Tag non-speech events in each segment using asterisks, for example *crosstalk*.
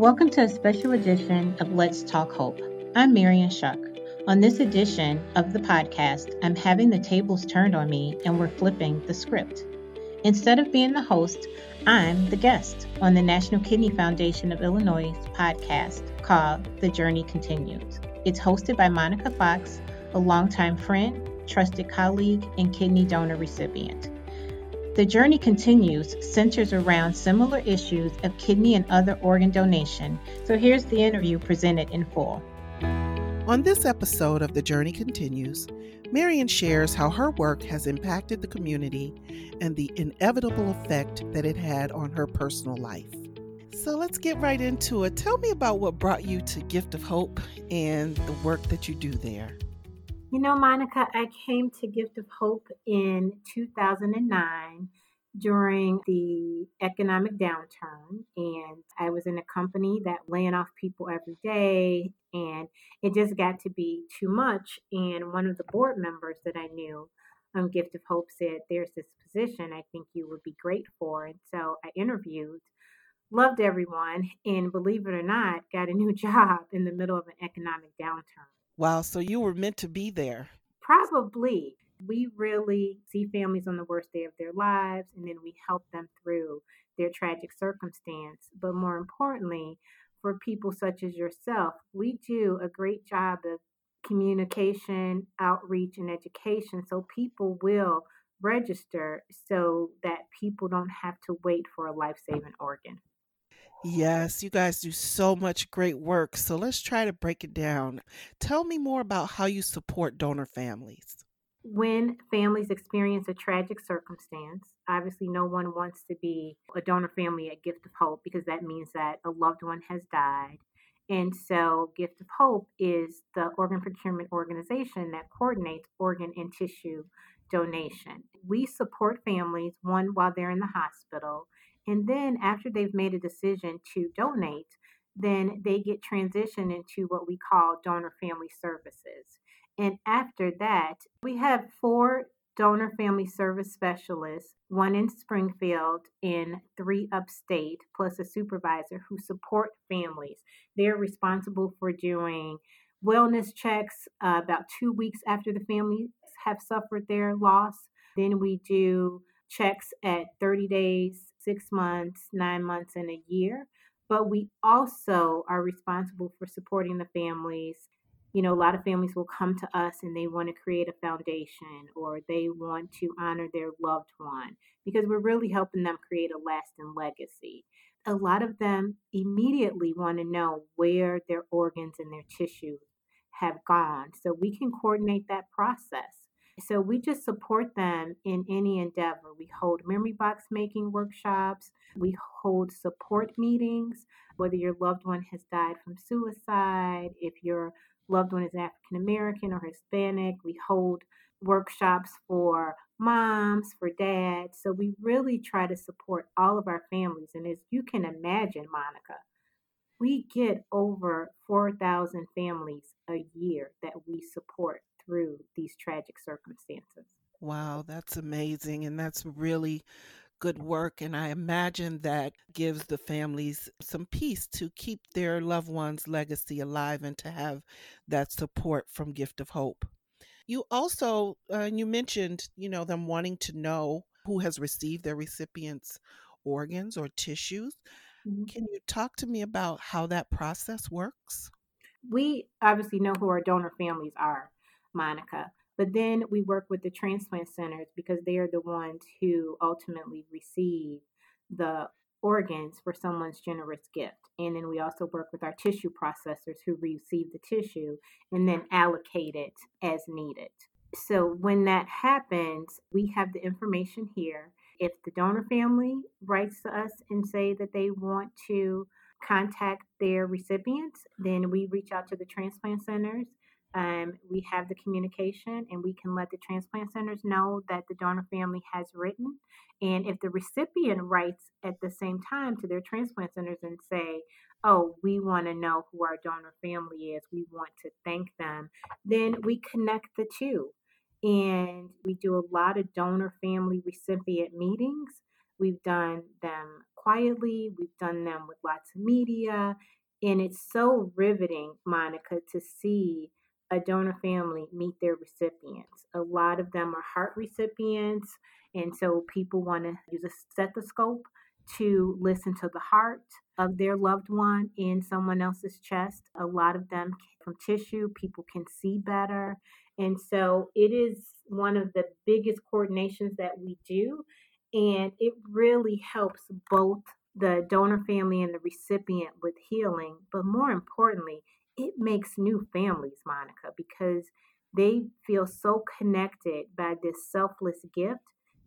Welcome to a special edition of Let's Talk Hope. I'm Marion Shuck. On this edition of the podcast, I'm having the tables turned on me and we're flipping the script. Instead of being the host, I'm the guest on the National Kidney Foundation of Illinois podcast called The Journey Continues. It's hosted by Monica Fox, a longtime friend, trusted colleague, and kidney donor recipient. The journey continues, centers around similar issues of kidney and other organ donation. So here's the interview presented in full. On this episode of The Journey Continues, Marion shares how her work has impacted the community and the inevitable effect that it had on her personal life. So let's get right into it. Tell me about what brought you to Gift of Hope and the work that you do there. You know, Monica, I came to Gift of Hope in 2009 during the economic downturn and I was in a company that laying off people every day and it just got to be too much and one of the board members that I knew um, Gift of Hope said there's this position I think you would be great for and so I interviewed loved everyone and believe it or not got a new *laughs* job in the middle of an economic downturn Wow, so you were meant to be there. Probably. We really see families on the worst day of their lives and then we help them through their tragic circumstance. But more importantly, for people such as yourself, we do a great job of communication, outreach, and education so people will register so that people don't have to wait for a life saving organ. Yes, you guys do so much great work. So let's try to break it down. Tell me more about how you support donor families. When families experience a tragic circumstance, obviously no one wants to be a donor family at Gift of Hope because that means that a loved one has died. And so, Gift of Hope is the organ procurement organization that coordinates organ and tissue donation. We support families, one, while they're in the hospital, and then after they've made a decision to donate, then they get transitioned into what we call donor family services. And after that, we have four donor family service specialists, one in Springfield and three upstate, plus a supervisor who support families. They're responsible for doing wellness checks uh, about two weeks after the families have suffered their loss. Then we do checks at 30 days six months, nine months, and a year. But we also are responsible for supporting the families. You know, a lot of families will come to us and they want to create a foundation or they want to honor their loved one because we're really helping them create a lasting legacy. A lot of them immediately want to know where their organs and their tissues have gone so we can coordinate that process. So we just support them in any endeavor. We hold memory box making workshops, we hold support meetings, whether your loved one has died from suicide, if your loved one is African American or Hispanic, we hold workshops for moms, for dads. So we really try to support all of our families. And as you can imagine, Monica, we get over 4,000 families a year that we support through these tragic circumstances. Wow, that's amazing. And that's really good work. And I imagine that gives the families some peace to keep their loved one's legacy alive and to have that support from Gift of Hope. You also, uh, you mentioned, you know, them wanting to know who has received their recipients' organs or tissues. Mm-hmm. Can you talk to me about how that process works? We obviously know who our donor families are. Monica. But then we work with the transplant centers because they are the ones who ultimately receive the organs for someone's generous gift. And then we also work with our tissue processors who receive the tissue and then allocate it as needed. So when that happens, we have the information here. If the donor family writes to us and say that they want to contact their recipients, then we reach out to the transplant centers um, we have the communication and we can let the transplant centers know that the donor family has written. And if the recipient writes at the same time to their transplant centers and say, oh, we want to know who our donor family is, we want to thank them, then we connect the two. And we do a lot of donor family recipient meetings. We've done them quietly, we've done them with lots of media. And it's so riveting, Monica, to see a donor family meet their recipients. A lot of them are heart recipients. And so people want to use a stethoscope to listen to the heart of their loved one in someone else's chest. A lot of them from tissue, people can see better. And so it is one of the biggest coordinations that we do. And it really helps both the donor family and the recipient with healing. But more importantly, it makes new families, Monica, because they feel so connected by this selfless gift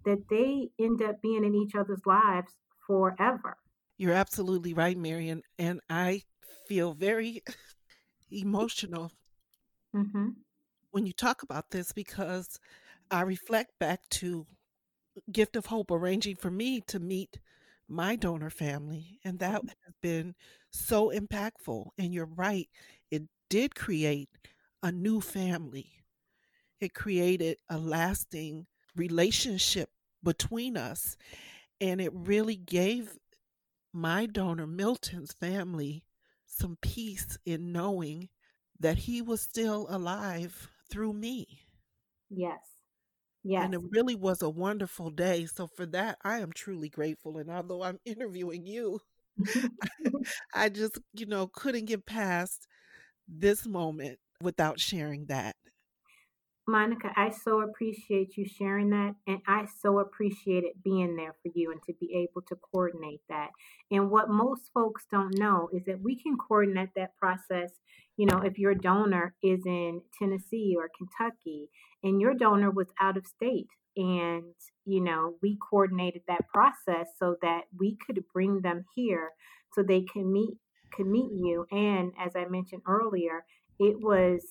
that they end up being in each other's lives forever. You're absolutely right, Marion. And I feel very *laughs* emotional mm-hmm. when you talk about this because I reflect back to Gift of Hope arranging for me to meet my donor family. And that mm-hmm. has been so impactful. And you're right, did create a new family, it created a lasting relationship between us. And it really gave my donor, Milton's family, some peace in knowing that he was still alive through me. Yes. Yes. And it really was a wonderful day. So for that, I am truly grateful. And although I'm *laughs* interviewing you, *laughs* I just, you know, couldn't get past this moment without sharing that. Monica, I so appreciate you sharing that. And I so appreciate it being there for you and to be able to coordinate that. And what most folks don't know is that we can coordinate that process. You know, if your donor is in Tennessee or Kentucky and your donor was out of state, and, you know, we coordinated that process so that we could bring them here so they can meet can meet you. And as I mentioned earlier, it was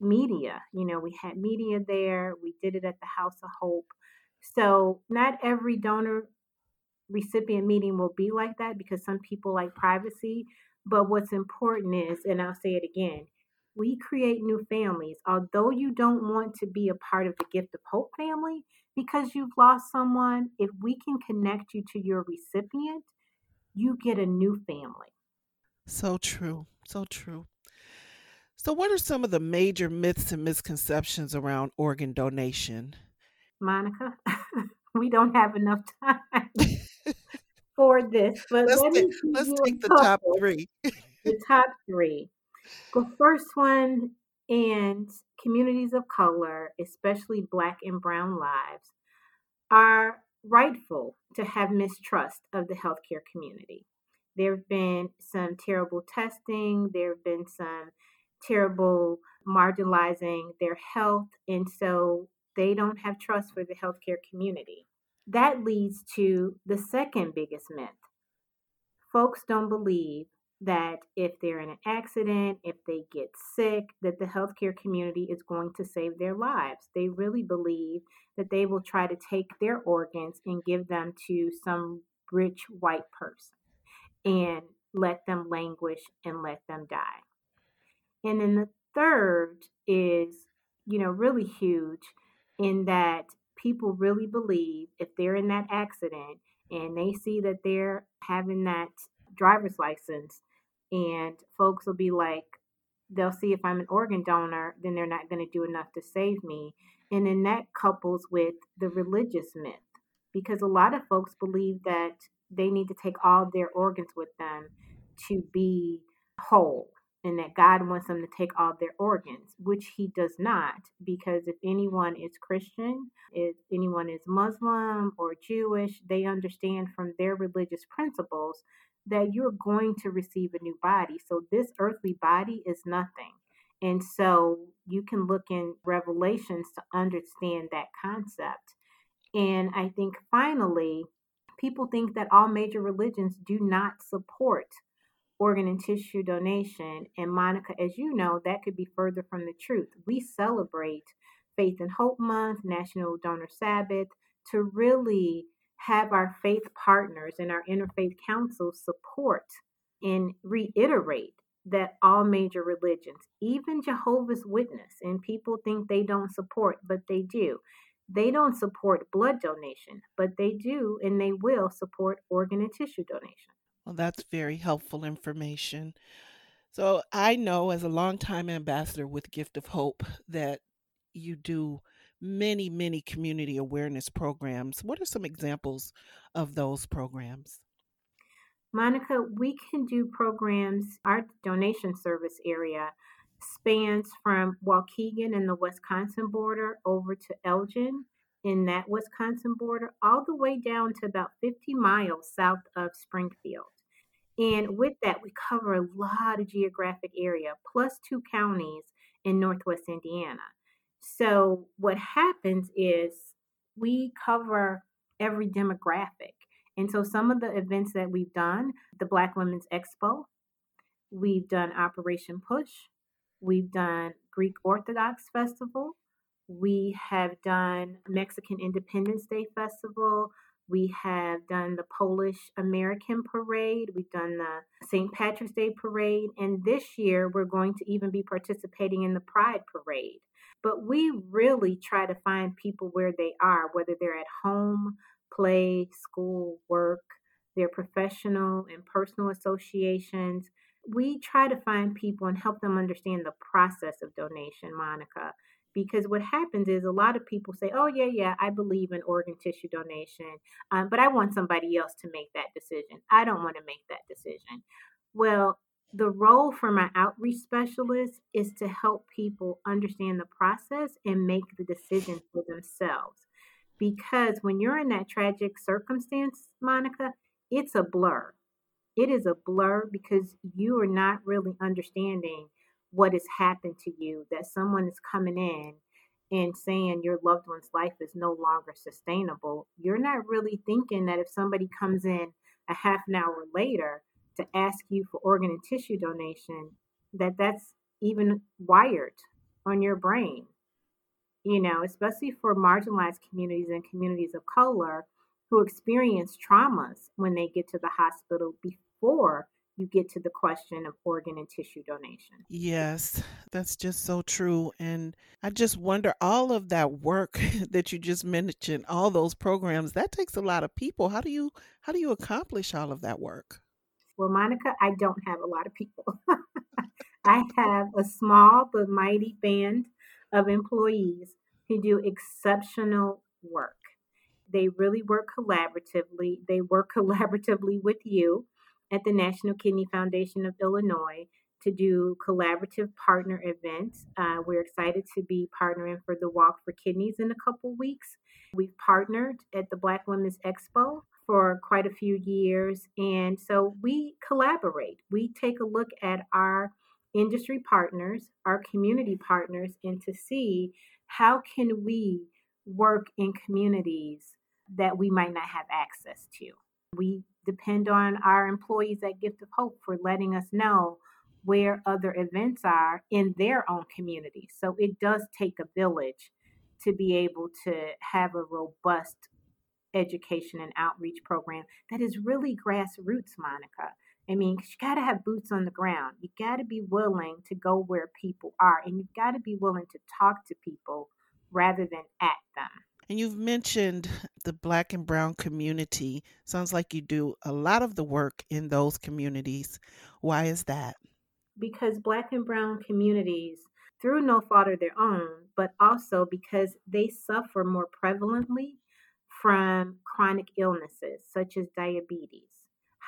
media. You know, we had media there. We did it at the House of Hope. So not every donor recipient meeting will be like that because some people like privacy. But what's important is, and I'll say it again, we create new families. Although you don't want to be a part of the Gift of Hope family because you've lost someone, if we can connect you to your recipient, you get a new family. So true. So true. So, what are some of the major myths and misconceptions around organ donation? Monica, *laughs* we don't have enough time *laughs* for this, but let's, let take, let's take the top three. the top three. The first one, and communities of color, especially Black and Brown lives, are rightful to have mistrust of the healthcare community. There have been some terrible testing, there have been some terrible marginalizing their health. And so they don't have trust for the healthcare community. That leads to the second biggest myth. Folks don't believe that if they're in an accident, if they get sick, that the healthcare community is going to save their lives. They really believe that they will try to take their organs and give them to some rich white person and let them languish and let them die. And then the third is, you know, really huge in that people really believe if they're in that accident and they see that they're having that driver's license and folks will be like they'll see if I'm an organ donor then they're not going to do enough to save me and then that couples with the religious myth because a lot of folks believe that they need to take all their organs with them to be whole and that God wants them to take all their organs, which He does not, because if anyone is Christian, if anyone is Muslim or Jewish, they understand from their religious principles that you're going to receive a new body. So this earthly body is nothing. And so you can look in Revelations to understand that concept. And I think finally, people think that all major religions do not support organ and tissue donation. And Monica, as you know, that could be further from the truth. We celebrate Faith and Hope Month, National Donor Sabbath, to really have our faith partners and our interfaith council support and reiterate that all major religions, even Jehovah's Witness, and people think they don't support, but they do. They don't support blood donation, but they do and they will support organ and tissue donation. Well, that's very helpful information. So I know as a longtime ambassador with Gift of Hope that you do many, many community awareness programs. What are some examples of those programs? Monica, we can do programs, our donation service area spans from Waukegan and the Wisconsin border over to Elgin in that Wisconsin border, all the way down to about 50 miles south of Springfield. And with that, we cover a lot of geographic area, plus two counties in Northwest Indiana. So, what happens is we cover every demographic. And so, some of the events that we've done the Black Women's Expo, we've done Operation Push, we've done Greek Orthodox Festival, we have done Mexican Independence Day Festival, we have done the Polish American Parade. We've done the St. Patrick's Day Parade. And this year, we're going to even be participating in the Pride Parade. But we really try to find people where they are, whether they're at home, play, school, work, their professional and personal associations. We try to find people and help them understand the process of donation, Monica. Because what happens is a lot of people say, oh, yeah, yeah, I believe in organ tissue donation, um, but I want somebody else to make that decision. I don't want to make that decision. Well, the role for my outreach specialist is to help people understand the process and make the decision for themselves. Because when you're in that tragic circumstance, Monica, it's a blur. It is a blur because you are not really understanding what has happened to you, that someone is coming in and saying your loved one's life is no longer sustainable, you're not really thinking that if somebody comes in a half an hour later to ask you for organ and tissue donation, that that's even wired on your brain. You know, especially for marginalized communities and communities of color who experience traumas when they get to the hospital before you get to the question of organ and tissue donation. Yes, that's just so true. And I just wonder all of that work *laughs* that you just mentioned, all those programs, that takes a lot of people. How do you how do you accomplish all of that work? Well, Monica, I don't have a lot of people. *laughs* I have a small but mighty band of employees who do exceptional work. They really work collaboratively. They work *laughs* collaboratively with you at the National Kidney Foundation of Illinois to do collaborative partner events. Uh, we're excited to be partnering for the Walk for Kidneys in a couple weeks. We've partnered at the Black Women's Expo for quite a few years, and so we collaborate. We take a look at our industry partners, our community partners, and to see how can we work in communities that we might not have access to. We depend on our employees at Gift of Hope for letting us know where other events are in their own community. So it does take a village to be able to have a robust education and outreach program that is really grassroots, Monica. I mean, you got to have boots on the ground. You got to be willing to go where people are, and you've got to be willing to talk to people rather than at them. And you've mentioned the black and brown community. Sounds like you do a lot of the work in those communities. Why is that? Because black and brown communities, through no fault of their own, but also because they suffer more prevalently from chronic illnesses such as diabetes,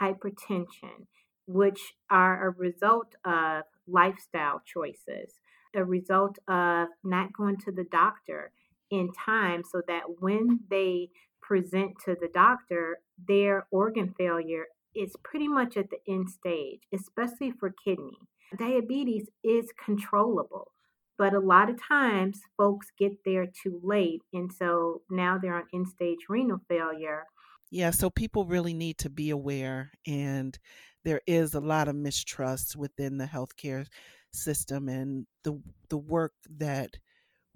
hypertension, which are a result of lifestyle choices, a result of not going to the doctor in time so that when they present to the doctor, their organ failure is pretty much at the end stage, especially for kidney. Diabetes is controllable, but a lot of times folks get there too late. And so now they're on end stage renal failure. Yeah, so people really need to be aware, and there is a lot of mistrust within the healthcare system and the the work that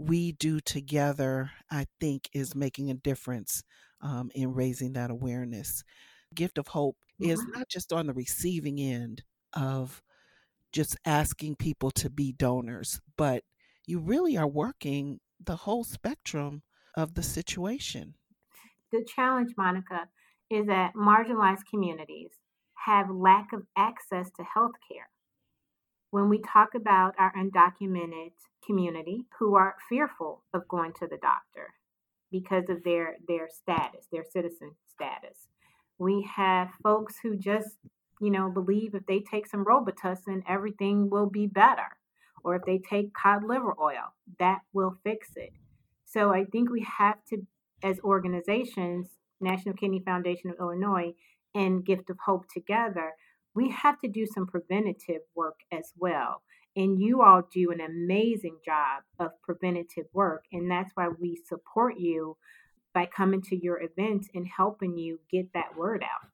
we do together, I think, is making a difference um, in raising that awareness. Gift of Hope is not just on the receiving end of just asking people to be donors, but you really are working the whole spectrum of the situation? The challenge, Monica, is that marginalized communities have lack of access to health care. When we talk about our undocumented community who are fearful of going to the doctor because of their their status, their citizen status. We have folks who just, you know, believe if they take some Robitussin, everything will be better. Or if they take cod liver oil, that will fix it. So I think we have to, as organizations, National Kidney Foundation of Illinois and Gift of Hope together, we have to do some preventative work as well. And you all do an amazing job of preventative work. And that's why we support you by coming to your events and helping you get that word out.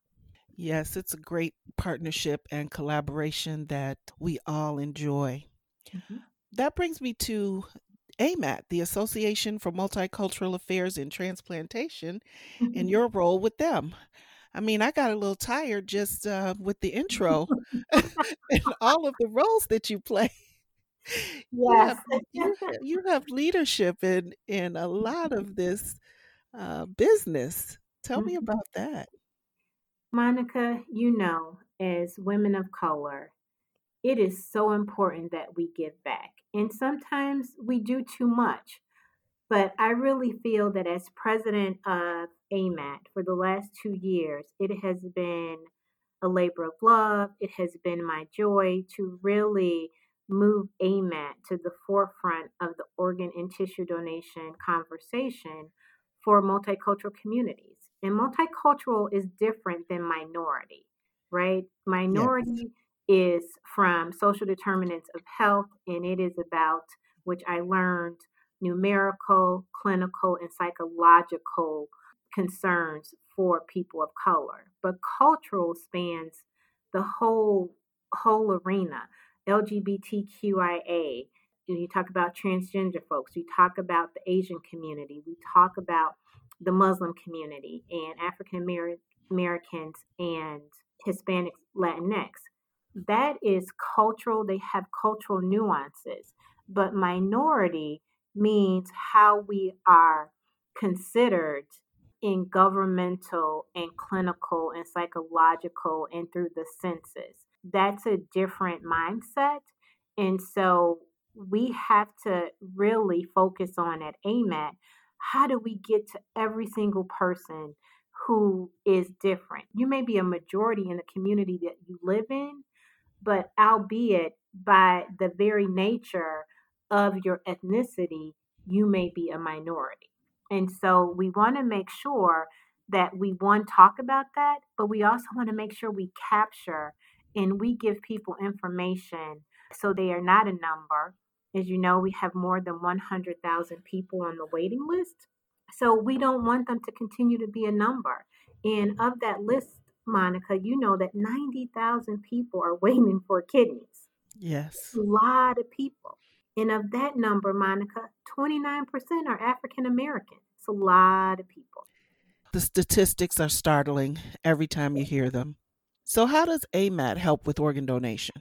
Yes, it's a great partnership and collaboration that we all enjoy. Mm-hmm. That brings me to AMAT, the Association for Multicultural Affairs in Transplantation, mm-hmm. and your role with them. I mean, I got a little tired just uh, with the intro *laughs* *laughs* and all of the roles that you play. Yes, you, have, you have leadership in in a lot of this uh, business. Tell me mm-hmm. about that, Monica. You know, as women of color, it is so important that we give back, and sometimes we do too much. But I really feel that as president of AMAT for the last two years, it has been a labor of love. It has been my joy to really move AMAT to the forefront of the organ and tissue donation conversation for multicultural communities. And multicultural is different than minority, right? Minority yes. is from social determinants of health, and it is about, which I learned numerical, clinical, and psychological concerns for people of color. But cultural spans the whole whole arena. LGBTQIA. You talk about transgender folks. We talk about the Asian community. We talk about the Muslim community and African Americans and Hispanics, Latinx. That is cultural. They have cultural nuances. But minority means how we are considered in governmental and clinical and psychological and through the senses. That's a different mindset. And so we have to really focus on at AMAT how do we get to every single person who is different? You may be a majority in the community that you live in, but albeit by the very nature of your ethnicity, you may be a minority. And so we want to make sure that we one talk about that, but we also *laughs* want to make sure we capture and we give people information so they are not a number. As you know, we have more than 100,000 people on the waiting list. So we don't want them to continue to be a number. And of that list, Monica, you know that 90,000 people are *laughs* waiting for kidneys. Yes. A lot of people. And of that number, Monica, 29% are African American. It's a lot of people. The statistics are startling every time you hear them. So, how does AMAT help with organ donation?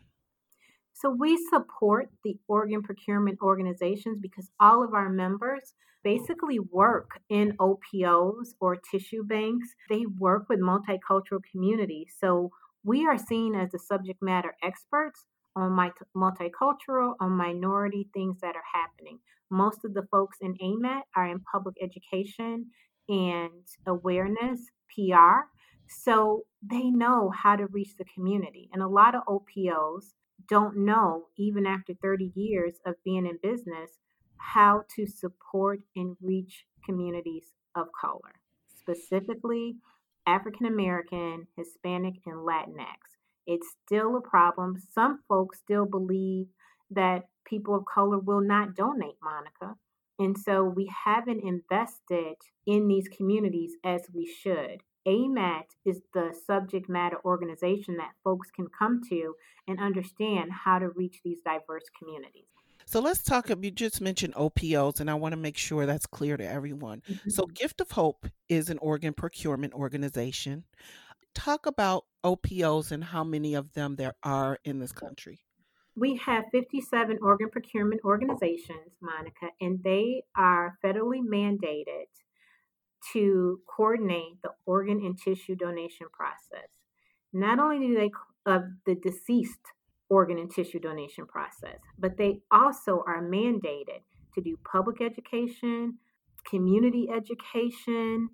So, we support the organ procurement organizations because all of our members basically work in OPOs or tissue banks. They work with multicultural communities. So, we are seen as the subject matter experts on my multicultural, on minority things that are happening. Most of the folks in AMAT are in public education and awareness, PR. So they know how to reach the community. And a lot of OPOs don't know, even after 30 years of being in business, how to support and reach communities of color, specifically African American, Hispanic, and Latinx. It's still a problem. Some folks still believe that people of color will not donate, Monica. And so we haven't invested in these communities as we should. AMAT is the subject matter organization that folks can come to and understand how to reach these diverse communities. So let's talk. You just mentioned OPOs, and I want to make sure that's clear to everyone. Mm-hmm. So, Gift of Hope is an organ procurement organization talk about OPOs and how many of them there are in this country. We have 57 organ procurement organizations, Monica, and they are federally mandated to coordinate the organ and tissue donation process. Not only do they of the deceased organ and tissue donation process, but they also are mandated to do public education, community education,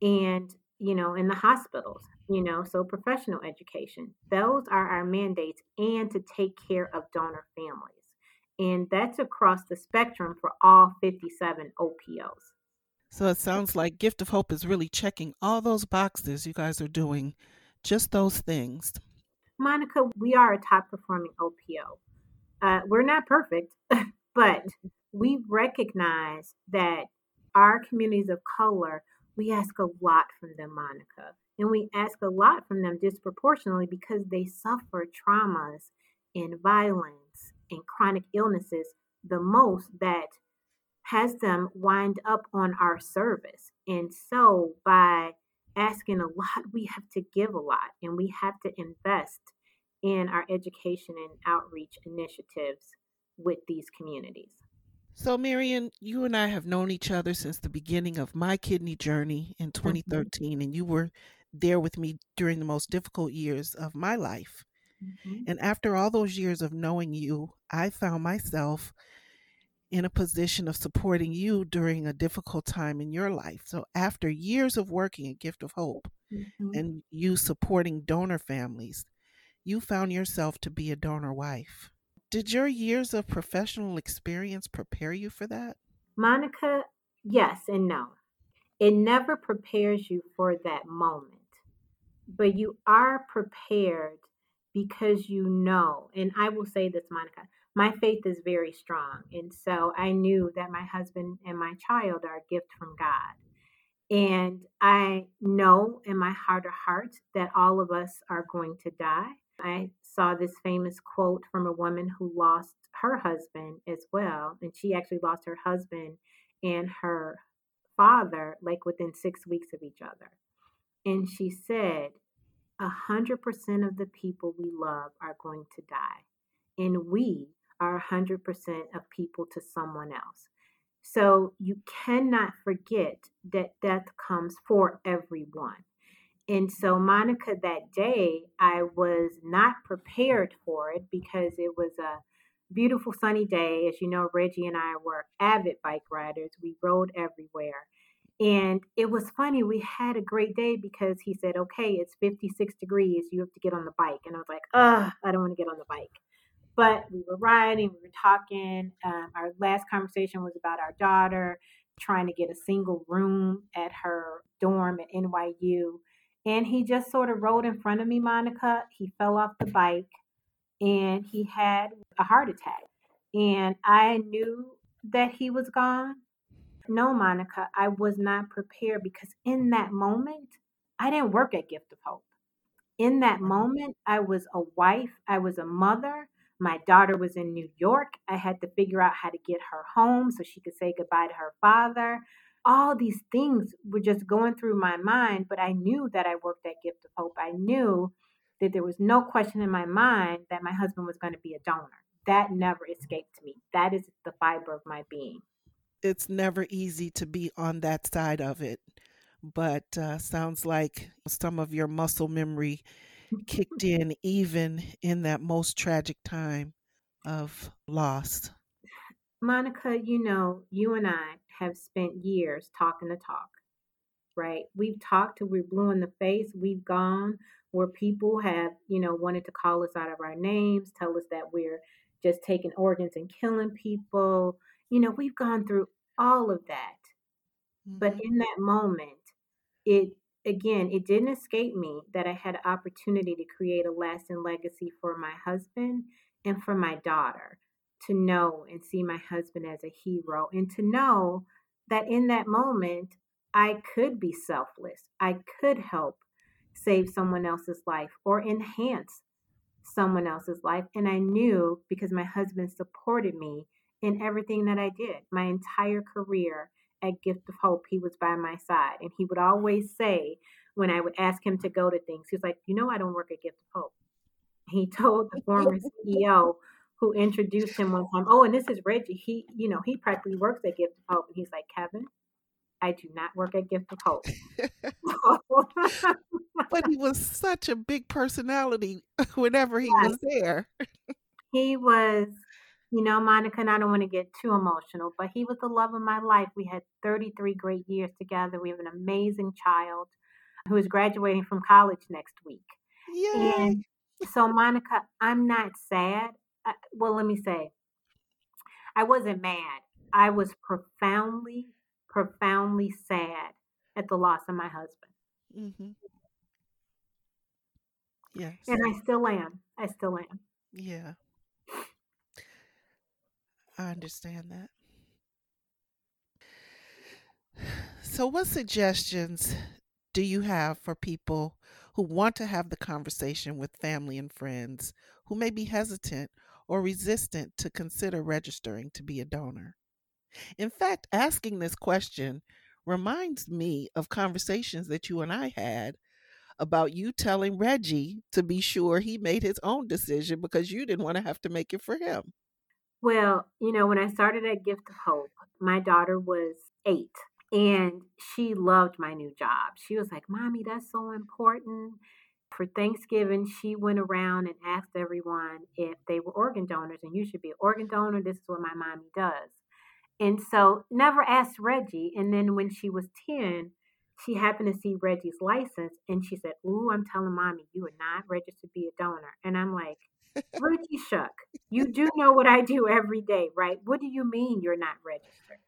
and you know, in the hospitals, you know, so professional education. Those are our mandates and to take care of donor families. And that's across the spectrum for all 57 OPOs. So it sounds like Gift of Hope is really checking all those boxes. You guys are doing just those things. Monica, we are a top performing OPO. Uh, we're not perfect, *laughs* but we recognize that our communities of color, we ask a lot from them, Monica. And we ask a lot from them disproportionately because they suffer traumas and violence and chronic illnesses the most that has them wind up on our service. And so by asking a lot, we have to give a lot and we have to invest in our education and outreach initiatives with these communities. So, Marion, you and I have known each other since the beginning of my kidney journey in 2013, mm-hmm. and you were there with me during the most difficult years of my life. Mm-hmm. And after all those years of knowing you, I found myself in a position of supporting you during a difficult time in your life. So, after years of working at Gift of Hope mm-hmm. and you supporting donor families, you found yourself to be a donor wife. Did your years of professional experience prepare you for that? Monica, yes and no. It never prepares you for that moment, but you are prepared because you know, and I will say this, Monica, my faith is very strong. And so I knew that my husband and my child are a gift from God. And I know in my heart of hearts that all of us are going to die. I saw this famous quote from a woman who lost her husband as well. And she actually lost her husband and her father like within six weeks of each other. And she said, a hundred percent of the people we love are going to die. And we are 100% of people to someone else. So you cannot forget that death comes for everyone. And so, Monica, that day, I was not prepared for it because it was a beautiful sunny day. As you know, Reggie and I were avid bike riders. We rode everywhere. And it was funny. We had a great day because he said, okay, it's 56 degrees. You have to get on the bike. And I was like, ugh, I don't want to get on the bike. But we were riding, we were talking. Um, our last conversation was about our daughter trying to get a single room at her dorm at NYU. And he just sort of rode in front of me, Monica. He fell off the bike and he had a heart attack. And I knew that he was gone. No, Monica, I was not prepared because in that moment, I didn't work at Gift of Hope. In that mm-hmm. moment, I was a wife, I was a mother, my daughter was in New York. I had to figure out how to get her home so she could say goodbye to her father. All these things were just going through my mind, but I knew that I worked at Gift of Hope. I knew that there was no question in my mind that my husband was going to be a donor. That never escaped me. That is the fiber of my being. It's never easy to be on that side of it, but uh, sounds like some of your muscle memory kicked *laughs* in even in that most tragic time of loss? Monica, you know, you and I have spent years talking the talk, right? We've talked till we're blue in the face. We've gone where people have, you know, wanted to call us out of our names, tell us that we're just taking organs and killing people. You know, we've gone through all of that. Mm-hmm. But in that moment, it again, it didn't escape me that I had an opportunity to create a lasting legacy for my husband and for my daughter to know and see my husband as a hero and to know that in that moment, I could be selfless. I could help save someone else's life or enhance someone else's life. And I knew because my husband supported me in everything that I did, my entire career at Gift of Hope, he was by my side. And he would always say, when I would ask him to go to things, he was like, You know, I don't work at Gift of Hope. He *laughs* told the former CEO who introduced him one time. Oh, and this is Reggie. He, you know, he practically works at Gift of Hope. And he's like, Kevin, I do not work at Gift of Hope. *laughs* but he was such a big personality *laughs* whenever he yes. was there. he was, you know, Monica, and I don't want to get too emotional, but he was the love of my life. We had 33 great years together. We have an amazing child who is graduating from college next week. Yay. And so, Monica, I'm not sad. I, well, let me say, I wasn't mad. I was profoundly, profoundly sad at the loss of my husband. Mm-hmm. Yes. And I still am. I still am. Yeah. I understand that. So, what suggestions do you have for people who want to have the conversation with family and friends who may be hesitant or resistant to consider registering to be a donor? In fact, asking this question reminds me of conversations that you and I had about you telling Reggie to be sure he made his own decision because you didn't want to have to make it for him. Well, you know, when I started at Gift of Hope, my daughter was eight and she loved my new job. She was like, Mommy, that's so important. For Thanksgiving, she went around and asked everyone if they were organ donors, and you should be an organ donor. This is what my mommy does. And so, never asked Reggie. And then when she was 10, she happened to see Reggie's license and she said, Ooh, I'm telling mommy, you are not registered to be a donor. And I'm like, Reggie Shuck, you do know what I do every day, right? What do you mean you're not registered?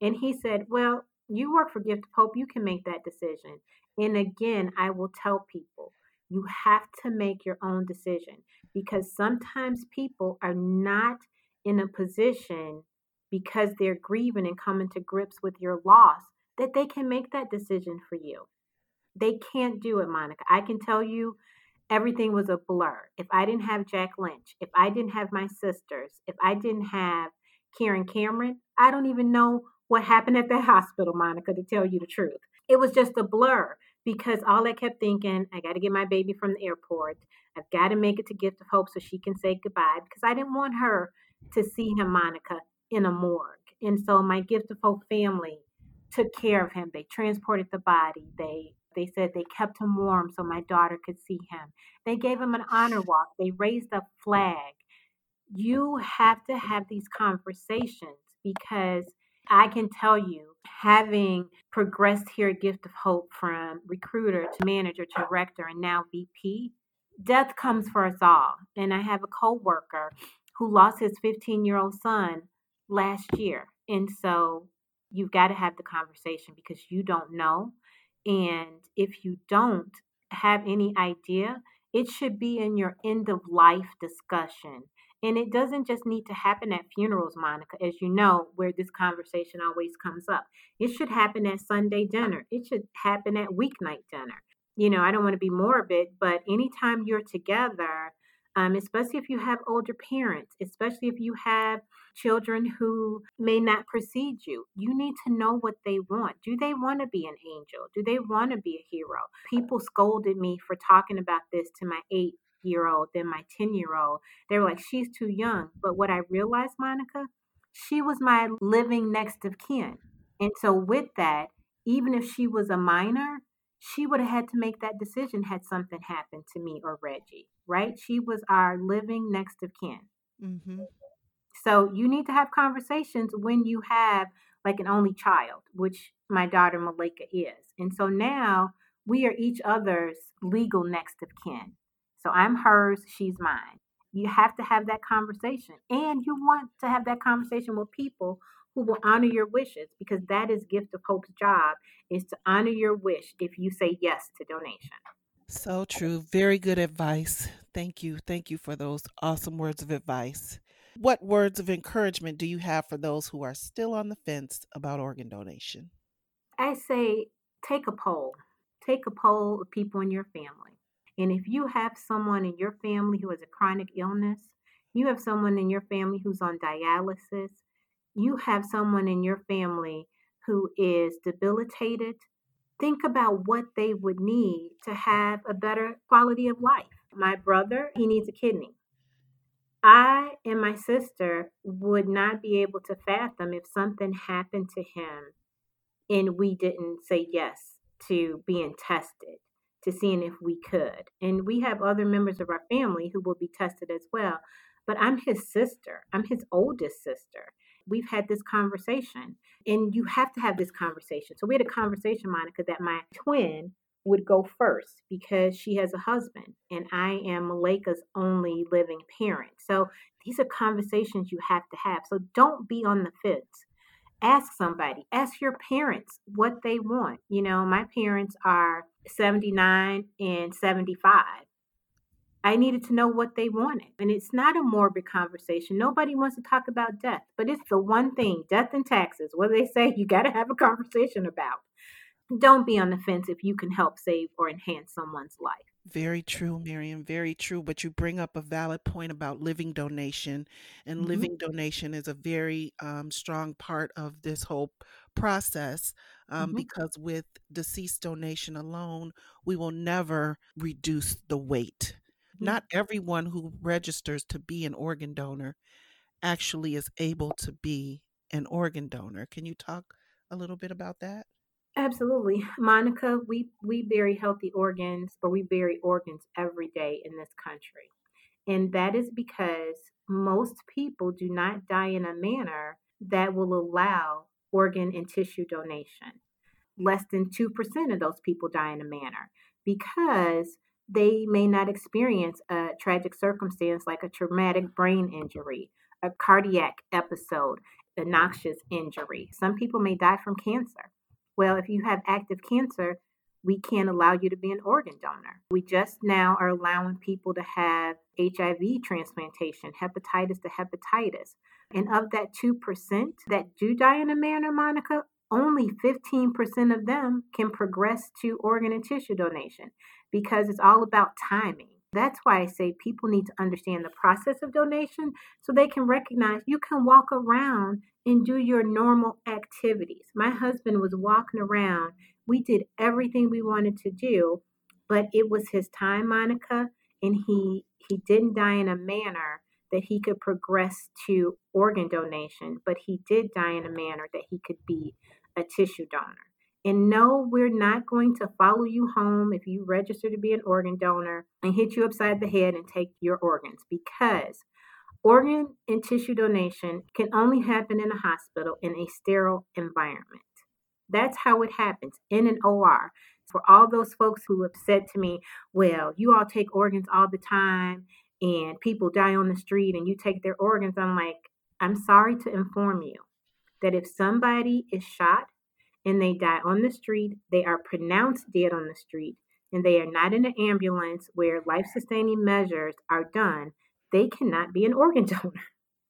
And he said, Well, you work for Gift of Hope, you can make that decision. And again, I will tell people, you have to make your own decision because sometimes people are not in a position because they're grieving and coming to grips with your loss that they can make that decision for you. They can't do it, Monica. I can tell you everything was a blur. If I didn't have Jack Lynch, if I didn't have my sisters, if I didn't have Karen Cameron, I don't even know what happened at that *laughs* hospital, Monica, to tell you the truth. It was just a blur because all I kept thinking, I got to get my baby from the airport. I've got to make it to Gift of Hope so she can say goodbye because I didn't want her to see him, Monica, in a morgue. And so my Gift of Hope family took care of him. They transported the body. They they said they kept him warm so my daughter could see him. They gave him an honor *sighs* walk. They raised a flag. You have to have these conversations because I can tell you, having progressed here at Gift of Hope from recruiter to manager to director and now VP, death comes for us all. And I have a coworker who lost his 15 year old son last year. And so you've got to have the conversation because you don't know. And if you don't have any idea, it should be in your end of life discussion. And it doesn't just need to happen at funerals, Monica, as you know, where this conversation always comes up. It should happen at Sunday dinner. It should happen at weeknight dinner. You know, I don't want to be morbid, but anytime you're together, um, especially if you have older parents, especially if you have children who may not precede you. You need to know what they want. Do they want to be an angel? Do they want to be a hero? People scolded me for talking about this to my eight year old, then my 10 year old. They were like, she's too young. But what I realized, Monica, she was my living next of kin. And so, with that, even if she was a minor, she would have had to make that decision had something happened to me or Reggie, right? She was our living next of kin. Mm-hmm. So you need to have conversations when you have like an only child, which my daughter Malika is. And so now we are each other's legal next of kin. So I'm hers, she's mine. You have to have that conversation. And you want to have that conversation with people who will honor your wishes because that is Gift of Hope's job is to honor your wish if you say yes to donation. So true. Very good advice. Thank you. Thank you for those awesome words of advice. What words of encouragement do you have for those who are still on the fence about organ donation? I say take a poll. Take a poll of people in your family. And if you have someone in your family who has a chronic illness, you have someone in your family who's on dialysis, you have someone in your family who is debilitated, think about what they would need to have a better quality of life. My brother, he needs a kidney. I and my sister would not be able to fathom if something happened to him and we didn't say yes to being tested, to seeing if we could. And we have other members of our family who will be tested as well. But I'm his sister, I'm his oldest sister. We've had this conversation, and you have to have this conversation. So we had a conversation, Monica, that my twin would go first because she has a husband and I am Malika's only living parent. So these are conversations you have to have. So don't be on the fence. Ask somebody, ask your parents what they want. You know, my parents are 79 and 75. I needed to know what they wanted. And it's not a morbid conversation. Nobody wants to talk about death, but it's the one thing death and taxes, what they *laughs* say you got to have a conversation about don't be on the fence if you can help save or enhance someone's life. Very true, Marion. Very true. But you bring up a valid point about living donation, and mm-hmm. living donation is a very um, strong part of this whole process um, mm-hmm. because with deceased donation alone, we will never reduce the wait. Mm-hmm. Not everyone who registers to be an organ donor actually is able to be an organ donor. Can you talk a little bit about that? Absolutely. *laughs* Monica, we, we bury healthy organs or we bury organs every day in this country. And that is because most people do not die in a manner that will allow organ and tissue donation. Less than 2% of those people die in a manner because they may not experience a tragic circumstance like a traumatic brain injury, a cardiac episode, an anoxic injury. Some people may die from cancer. Well, if you have active cancer, we can't allow you to be an organ donor. We just now are allowing people to have HIV transplantation, hepatitis to hepatitis. And of that 2% that do die in a manner, Monica, only 15% of them can progress to organ and tissue donation because it's all about timing. That's why I say people need to understand the process of donation so they can recognize you can walk around and do your normal activities. My husband was walking around. We did everything we wanted to do, but it was his time, Monica, and he he didn't die in a manner that he could progress to organ donation, but he did die in a manner that he could be a tissue donor. And no, we're not going to follow you home if you register to be an organ donor and hit you upside the head and take your organs because organ and tissue donation can only happen in a hospital in a sterile environment. That's how it happens in an OR. For all those folks who have said to me, well, you all take organs all the time and people die on the street and you take their organs, I'm like, I'm sorry to inform you that if somebody is shot and they die on the street, they are pronounced dead on the street, and they are not in an ambulance where life sustaining measures are done, they cannot be an organ *laughs* donor.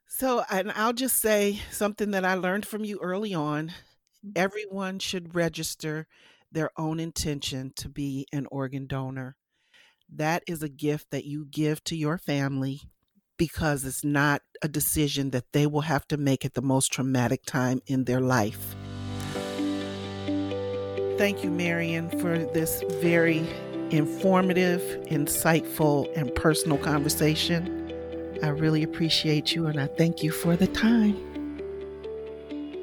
So, and I'll just say something that I learned from you early on mm-hmm. everyone should register their own intention to be an organ donor. That is a gift that you give to your family because it's not a decision that they will have to make at the most traumatic time in their life. Thank you, Marion, for this very informative, insightful, and personal conversation. I really appreciate you and I thank you for the time.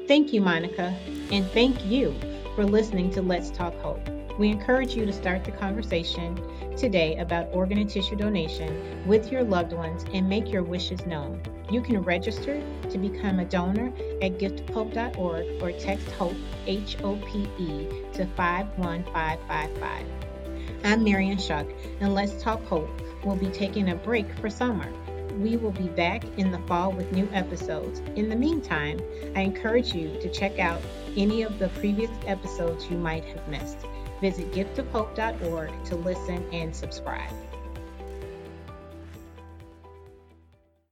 Thank you, Monica, and thank you for listening to Let's Talk Hope. We encourage you to start the conversation today about organ and tissue donation with your loved ones and make your wishes known. You can register to become a donor at gifthope.org or text HOPE, H O P E, to 51555. I'm Marion Shuck, and Let's Talk Hope will be taking a break for summer. We will be back in the fall with new episodes. In the meantime, I encourage you to check out any of the previous episodes you might have missed. Visit giftofhope.org to listen and subscribe.